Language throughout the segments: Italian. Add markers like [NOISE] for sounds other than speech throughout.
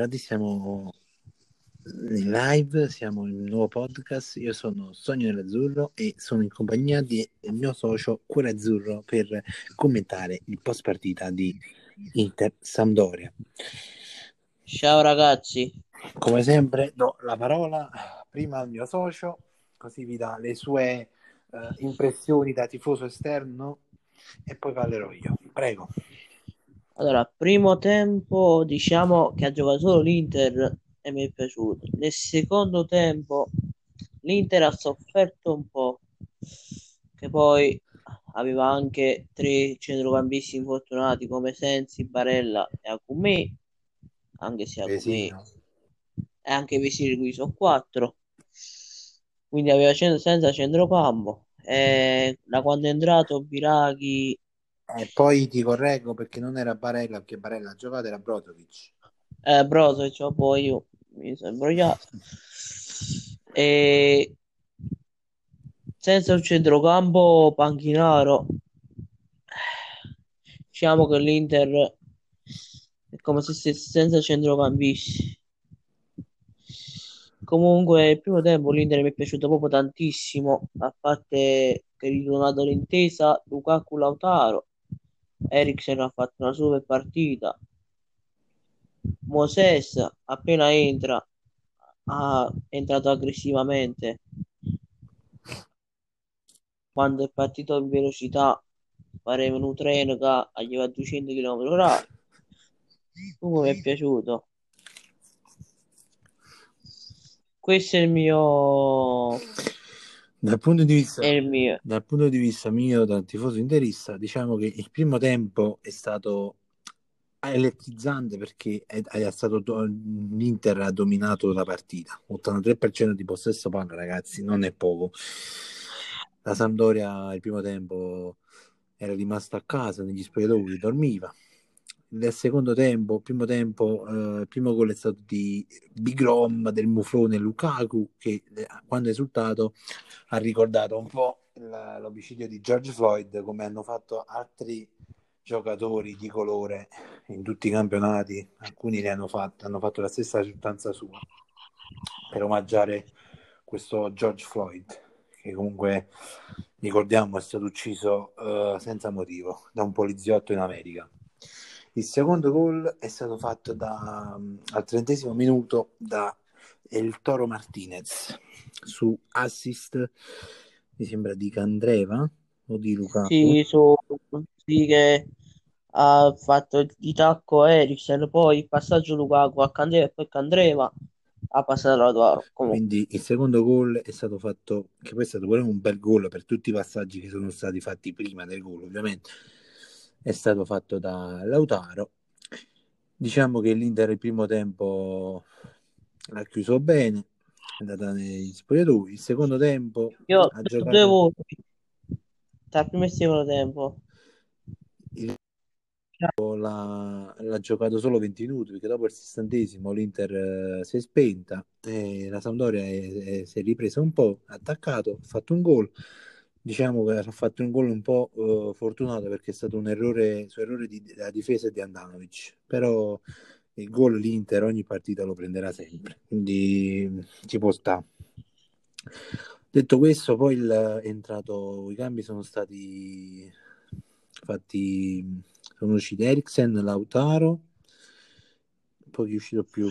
ritrovati, siamo in live, siamo in un nuovo podcast. Io sono Sogno Nell'Azzurro e sono in compagnia del mio socio Cuore Azzurro per commentare il post partita di Inter Sampdoria. Ciao ragazzi. Come sempre do la parola prima al mio socio, così vi dà le sue uh, impressioni da tifoso esterno e poi parlerò io. Prego. Allora, primo tempo diciamo che ha giocato solo l'Inter e mi è piaciuto. Nel secondo tempo l'Inter ha sofferto un po', che poi aveva anche tre centrocampisti infortunati come Sensi, Barella e Acumè, anche se Acumè e anche Vesiri qui sono quattro, quindi aveva senza centrocampo. E da quando è entrato Biraghi e poi ti correggo perché non era Barella, perché Barella ha giocato, era Brozovic. Eh, Brozovic, poi io mi sono imbrogliato. E senza un centrocampo panchinaro, diciamo che l'Inter è come se stesse senza centrocampisti. Comunque, il primo tempo l'Inter mi è piaciuto proprio tantissimo, a parte che ritornato l'intesa Lukaku Lautaro Eriksen ha fatto una super partita. Moses appena entra ha entrato aggressivamente. Quando è partito in velocità pareva un treno che arriva a 200 km h Comunque mi è piaciuto. Questo è il mio dal punto, di vista, dal punto di vista mio, da tifoso interista, diciamo che il primo tempo è stato elettrizzante perché è, è stato l'Inter ha dominato la partita. 83% di possesso palla ragazzi non è poco. La Sampdoria il primo tempo era rimasta a casa negli spogliatoi dormiva nel secondo tempo, primo tempo, eh, il primo gol è stato di Big Rom del muflone Lukaku che eh, quando è esultato ha ricordato un po' l'omicidio di George Floyd come hanno fatto altri giocatori di colore in tutti i campionati, alcuni ne hanno fatto, hanno fatto la stessa risultanza sua per omaggiare questo George Floyd che comunque ricordiamo è stato ucciso uh, senza motivo da un poliziotto in America il secondo gol è stato fatto da, al trentesimo minuto da El Toro Martinez su assist, mi sembra di Candreva o di Luca. Sì, su, sì, che ha fatto il tacco Eriksen, poi il passaggio Lukaku a Candreva e poi Candreva ha passato la tua. Quindi il secondo gol è stato fatto, che poi è stato pure un bel gol per tutti i passaggi che sono stati fatti prima del gol, ovviamente è stato fatto da Lautaro. Diciamo che l'Inter il primo tempo l'ha chiuso bene, è andata negli spogliatoi. Il secondo tempo Io ha giocato due voti dal primo e secondo tempo. Il... L'ha, l'ha, giocato solo 20 minuti perché dopo il sessantesimo l'Inter eh, si è spenta e la Sampdoria è, è, si è ripresa un po', ha attaccato, ha fatto un gol diciamo che ha fatto un gol un po' uh, fortunato perché è stato un errore su errore di, della difesa di Andanovic. Però il gol l'Inter ogni partita lo prenderà sempre. Quindi ci può stare detto questo poi il, è entrato i cambi sono stati fatti sono usciti Eriksen, Lautaro poi chi è uscito più?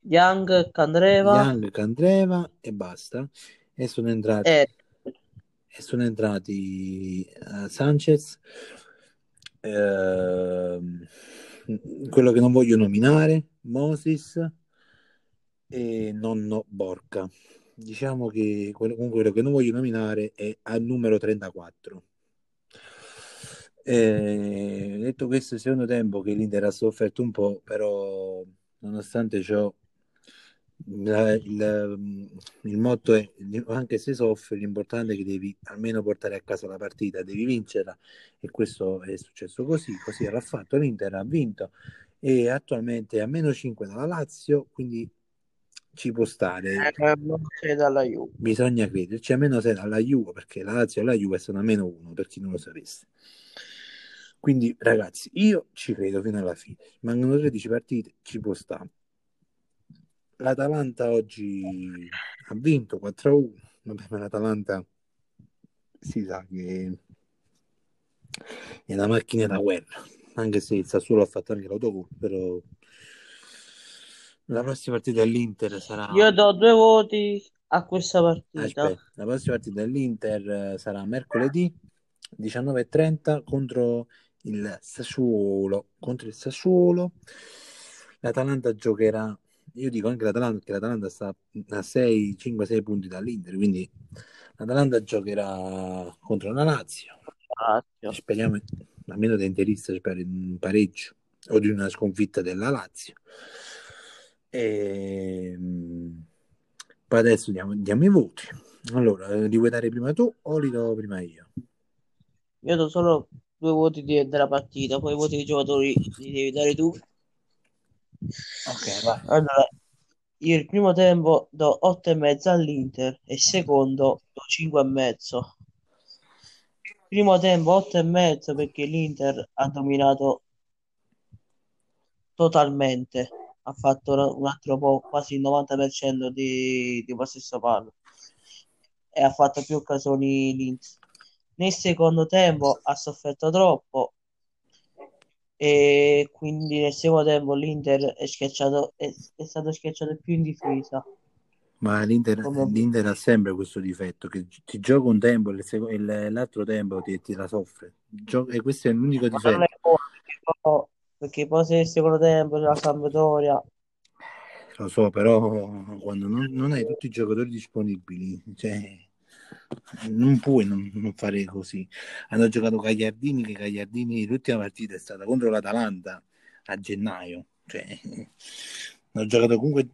Young, Candreva Young, Candreva e basta. E sono entrati eh e sono entrati uh, Sanchez, eh, quello che non voglio nominare, Moses e nonno Borca. Diciamo che quello, comunque quello che non voglio nominare è al numero 34. Eh, detto questo, secondo tempo che l'Inter ha sofferto un po', però nonostante ciò il, il, il, motto è anche se soffri l'importante è che devi almeno portare a casa la partita devi vincerla. E questo è successo così così l'ha fatto. l'Inter ha vinto e attualmente è a meno 5 dalla Lazio quindi ci può stare. Eh, bisogna crederci a meno 6 dalla Juve perché la Lazio e la Juve sono a meno 1 per chi non lo sapesse. Quindi, ragazzi, io ci credo fino alla fine. Mancano 13 partite, ci può stare. L'Atalanta oggi ha vinto 4-1. Vabbè, ma l'Atalanta si sa che è una macchina da guerra. Anche se il Sassuolo ha fatto anche l'autogol, però la prossima partita dell'Inter sarà. Io do due voti a questa partita. Aspetta, la prossima partita dell'Inter eh, sarà mercoledì 19.30 contro il Sassuolo. Contro il Sassuolo. L'Atalanta giocherà. Io dico anche l'Atalanta perché l'Atalanta sta a 6, 5-6 punti dall'Inter, quindi l'Atalanta giocherà contro la Lazio. Lazio. Speriamo, almeno da interista, spero in un pareggio o di una sconfitta della Lazio. E ehm, poi adesso diamo, diamo, i voti. Allora, li vuoi dare prima tu o li do prima io? Io do solo due voti della partita, poi i voti dei giocatori li devi dare tu. Ok, vai. Allora, il primo tempo do 8,5 all'Inter e il secondo do 5,5. Primo tempo 8,5 perché l'Inter ha dominato totalmente ha fatto un altro po' quasi il 90% di, di possesso palla e ha fatto più occasioni l'Inter. Nel secondo tempo ha sofferto troppo e quindi nel secondo tempo l'Inter è, schiacciato, è, è stato schiacciato più in difesa. Ma l'Inter, Come... l'Inter, ha sempre questo difetto che ti gioca un tempo e l'altro tempo ti, ti la soffre. Gio- e questo è l'unico difetto perché poi se il secondo tempo la Sampdoria lo so però quando non, non, hai tutti i giocatori disponibili cioè, non puoi non, non, fare così. Hanno giocato Gagliardini che Gagliardini l'ultima partita è stata contro l'Atalanta a gennaio. Cioè, hanno giocato comunque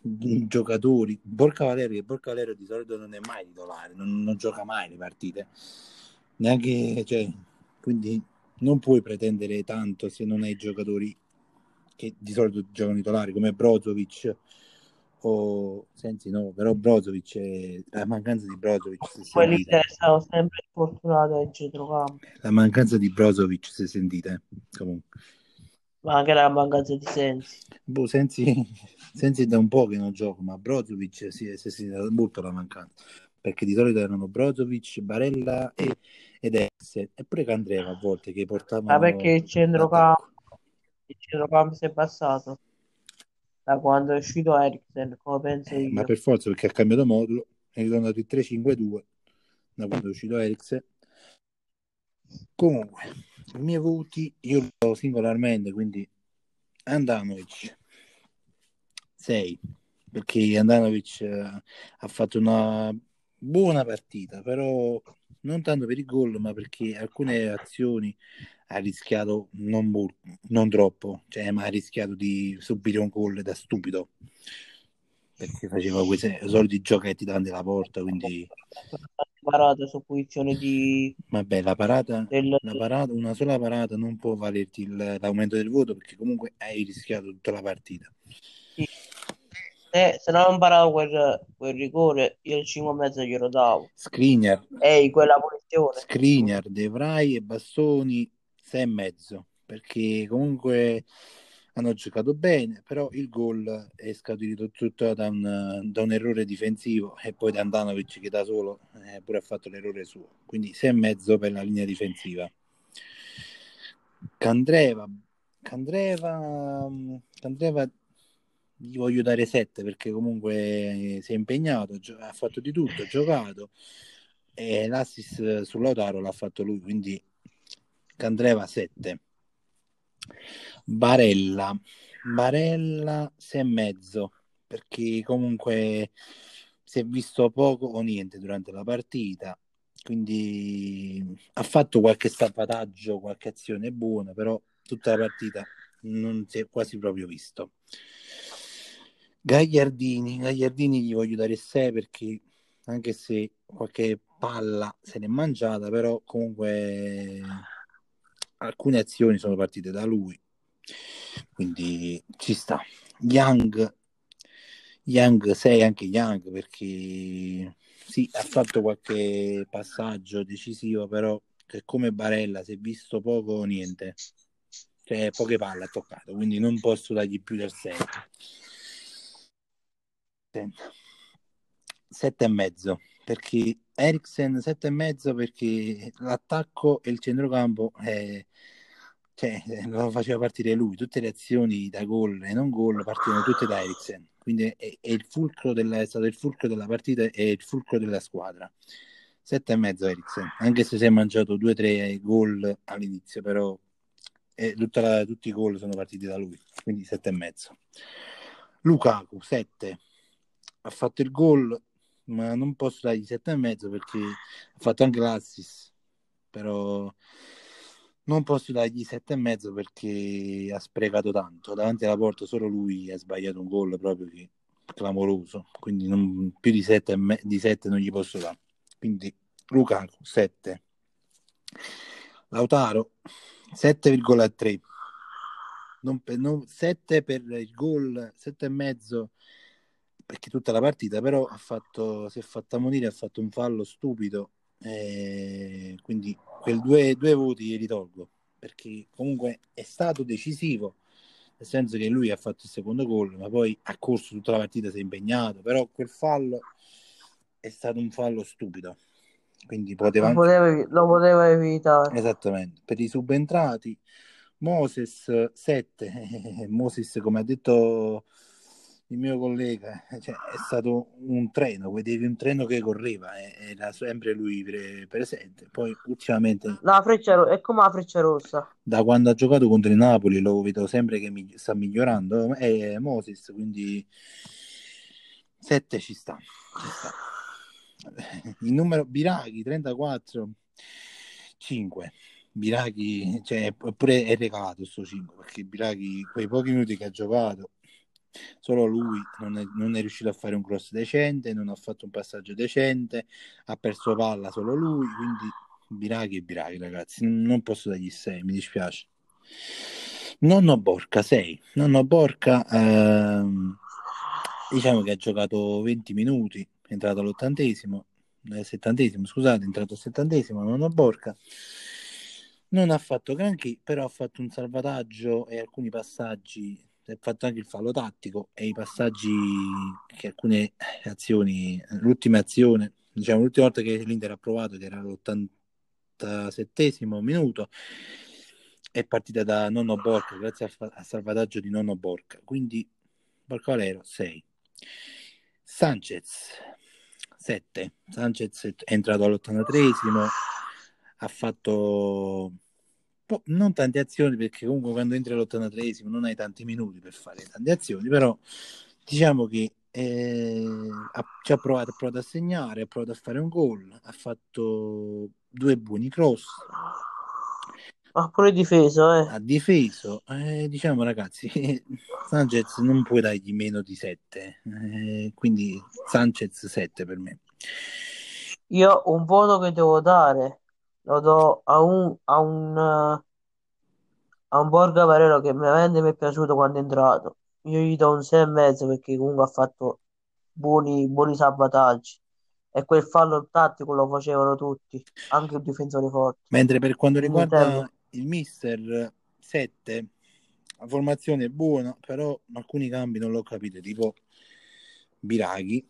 giocatori. Borca Valerio Borca Valerio di solito non è mai titolare non, non gioca mai le partite. Neanche cioè, quindi non puoi pretendere tanto se non hai giocatori che di solito giocano titolari come Brozovic o Sensi no, però Brozovic è... la mancanza di Brozovic si poi lì stato sempre fortunato centrocampo la mancanza di Brozovic si sentite comunque. Ma anche la mancanza di Sensi. Boh, Sensi, [LAUGHS] Sensi è da un po' che non gioco ma Brozovic si è sentita molto la mancanza. Perché di solito erano Brozovic, Barella e, ed Eriksen e pure Candreva a volte che portavano ma perché il centrocampo il centrocampo si è passato da quando è uscito Eriksen come penso eh, io. ma per forza perché ha cambiato modulo è ritornato il 3-5-2 da quando è uscito Eriksen. Comunque i miei voti io li do singolarmente quindi Andanovic 6 perché Andanovic eh, ha fatto una buona partita, però non tanto per il gol, ma perché alcune azioni ha rischiato non, molto, non troppo, cioè, ma ha rischiato di subire un gol da stupido perché faceva quei soliti giochetti davanti alla porta. Quindi parata su posizione di vabbè, la parata, del... la parata, una sola parata non può valerti il, l'aumento del voto perché comunque hai rischiato tutta la partita. Sì se, se non paravo quel, quel rigore, io il 5 e mezzo glielo davo. Skriniar. Ehi, quella punizione. Skriniar, De Vrij e Bastoni 6 e mezzo, perché comunque hanno giocato bene, però il gol è scaturito tutto da un, da un errore difensivo e poi da Andanovic che da solo eh, pure ha fatto l'errore suo. Quindi 6 e mezzo per la linea difensiva. Candreva, Candreva, Candreva gli voglio dare 7 perché comunque si è impegnato, ha fatto di tutto, ha giocato e l'assist sull'Autaro l'ha fatto lui, quindi Candreva 7. Barella, Barella 6 e mezzo perché comunque si è visto poco o niente durante la partita quindi ha fatto qualche salvataggio, qualche azione buona, però tutta la partita non si è quasi proprio visto. Gagliardini, Gagliardini gli voglio dare 6 perché anche se qualche palla se l'è mangiata, però comunque alcune azioni sono partite da lui, quindi ci sta. Young, Young 6 anche Young perché sì, ha fatto qualche passaggio decisivo, però che come Barella si è visto poco o niente, cioè poche palle ha toccato, quindi non posso dargli più del 6. Sette e mezzo perché Eriksen sette e mezzo perché l'attacco e il centrocampo è, cioè, lo faceva partire lui, tutte le azioni da gol e non gol partivano tutte da Eriksen, quindi è, è, della, è stato il fulcro della partita e il fulcro della squadra. Sette e mezzo Eriksen, anche se si è mangiato due o tre gol all'inizio, però eh, la, tutti i gol sono partiti da lui, quindi sette e mezzo. Lukaku, 7, ha fatto il gol, ma non posso dargli sette e mezzo perché ha fatto anche l'assist, però non posso dargli sette e mezzo perché ha sprecato tanto. Davanti alla porta solo lui ha sbagliato un gol proprio che clamoroso, quindi non, più di sette, me- di sette non gli posso dare. Quindi Lukaku 7. Lautaro 7,3. Non per, non, 7 per il gol, 7 e mezzo perché tutta la partita, però ha fatto, si è fatta morire, ha fatto un fallo stupido, eh, quindi quei due, due voti li tolgo, perché comunque è stato decisivo, nel senso che lui ha fatto il secondo gol, ma poi ha corso tutta la partita, si è impegnato, però quel fallo è stato un fallo stupido. Quindi poteva lo, anche... poteva, lo poteva evitare. Esattamente. Per i subentrati, Moses 7, [LAUGHS] Moses come ha detto il mio collega, cioè, è stato un treno, vedevi un treno che correva, era sempre lui pre- presente. Poi ultimamente... La freccia, è come la freccia rossa. Da quando ha giocato contro il Napoli lo vedo sempre che mi, sta migliorando, è Moses, quindi 7 ci sta. Ci sta. Il numero Biraghi 34, 5. Biraghi, cioè, pure è regalato sto 5 perché Biraghi, quei pochi minuti che ha giocato, solo lui non è, non è, riuscito a fare un cross decente, non ha fatto un passaggio decente, ha perso palla solo lui, quindi Biraghi e Biraghi ragazzi, non posso dargli 6, mi dispiace. Nonno Borca 6, Nonno Borca ehm, diciamo che ha giocato 20 minuti, è entrato all'ottantesimo, eh, settantesimo, scusate, è entrato al settantesimo, Nonno Borca. Non ha fatto granché, però ha fatto un salvataggio e alcuni passaggi ha fatto anche il fallo tattico e i passaggi che alcune azioni, l'ultima azione, diciamo l'ultima volta che l'Inter ha provato, che era l'87 minuto, è partita da Nonno Borca, grazie al, al salvataggio di Nonno Borca. Quindi Borca Valero 6. Sanchez 7. Sanchez è entrato all'83 ha fatto po- non tante azioni perché comunque quando entri all'83esimo non hai tanti minuti per fare tante azioni, però diciamo che eh, ha, ci ha provato, ha provato a segnare, ha provato a fare un gol, ha fatto due buoni cross. Ha pure difeso, eh. Ha difeso, eh, diciamo ragazzi, [LAUGHS] Sanchez non puoi dargli meno di 7, eh, quindi Sanchez 7 per me. Io un voto che devo dare lo do a un, a un, a un Borga Varelo che veramente mi è piaciuto quando è entrato. Io gli do un 6 e mezzo perché comunque ha fatto buoni, buoni salvataggi. E quel fallo tattico lo facevano tutti, anche i difensori forti. Mentre per quanto riguarda il mister 7, la formazione è buona, però alcuni cambi non l'ho capito, tipo Biraghi,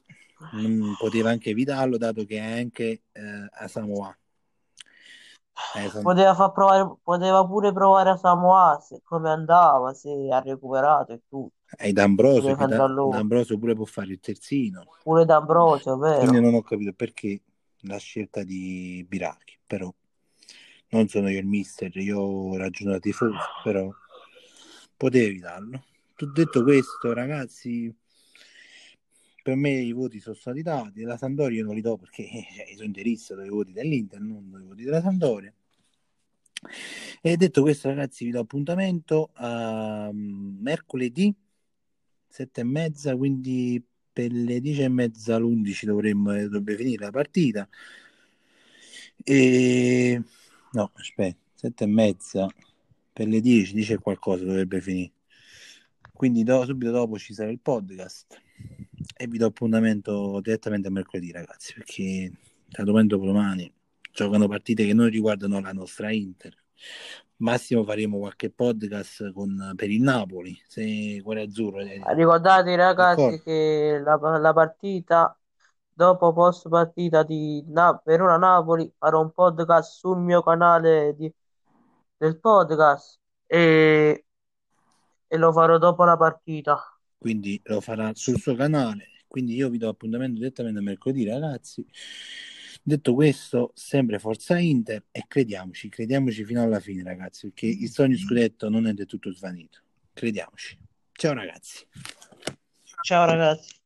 poteva anche evitarlo dato che è anche eh, a Samoa eh, [LAUGHS] poteva, far provare, poteva pure provare a Samoa se, come andava, se ha recuperato e tutto. E D'Ambrosio, da, D'Ambrosio pure può fare il terzino. Pure D'Ambrosio, vero? Quindi non ho capito perché la scelta di Biracchi, però non sono io il mister, io ho ragionato tifoso, però potevi darlo. Detto questo, ragazzi, per me i voti sono stati dati, la Sampdoria io non li do perché eh, sono interista dai voti dell'Inter, non dai voti della Sampdoria. E detto questo, ragazzi, vi do appuntamento a mm, mercoledì sette e mezza, quindi per le dieci e mezza all'undici dovremmo, dovrebbe finire la partita. E no, aspetta, sette e mezza per le dieci, dice qualcosa dovrebbe finire. Quindi do, subito dopo ci sarà il podcast e vi do appuntamento direttamente a mercoledì, ragazzi, perché da domani dopo domani giocano partite che non riguardano la nostra Inter. Massimo faremo qualche podcast con, per il Napoli, se Cuore Azzurro. Ricordate ragazzi d'accordo? che la, la partita dopo post partita di Na- Verona Napoli farò un podcast sul mio canale di, del podcast e, e lo farò dopo la partita. Quindi lo farà sul suo canale. Quindi io vi do appuntamento direttamente a mercoledì, ragazzi. Detto questo, sempre Forza Inter e crediamoci, crediamoci fino alla fine, ragazzi, perché il sogno scudetto non è del tutto svanito. Crediamoci. Ciao ragazzi. Ciao ragazzi.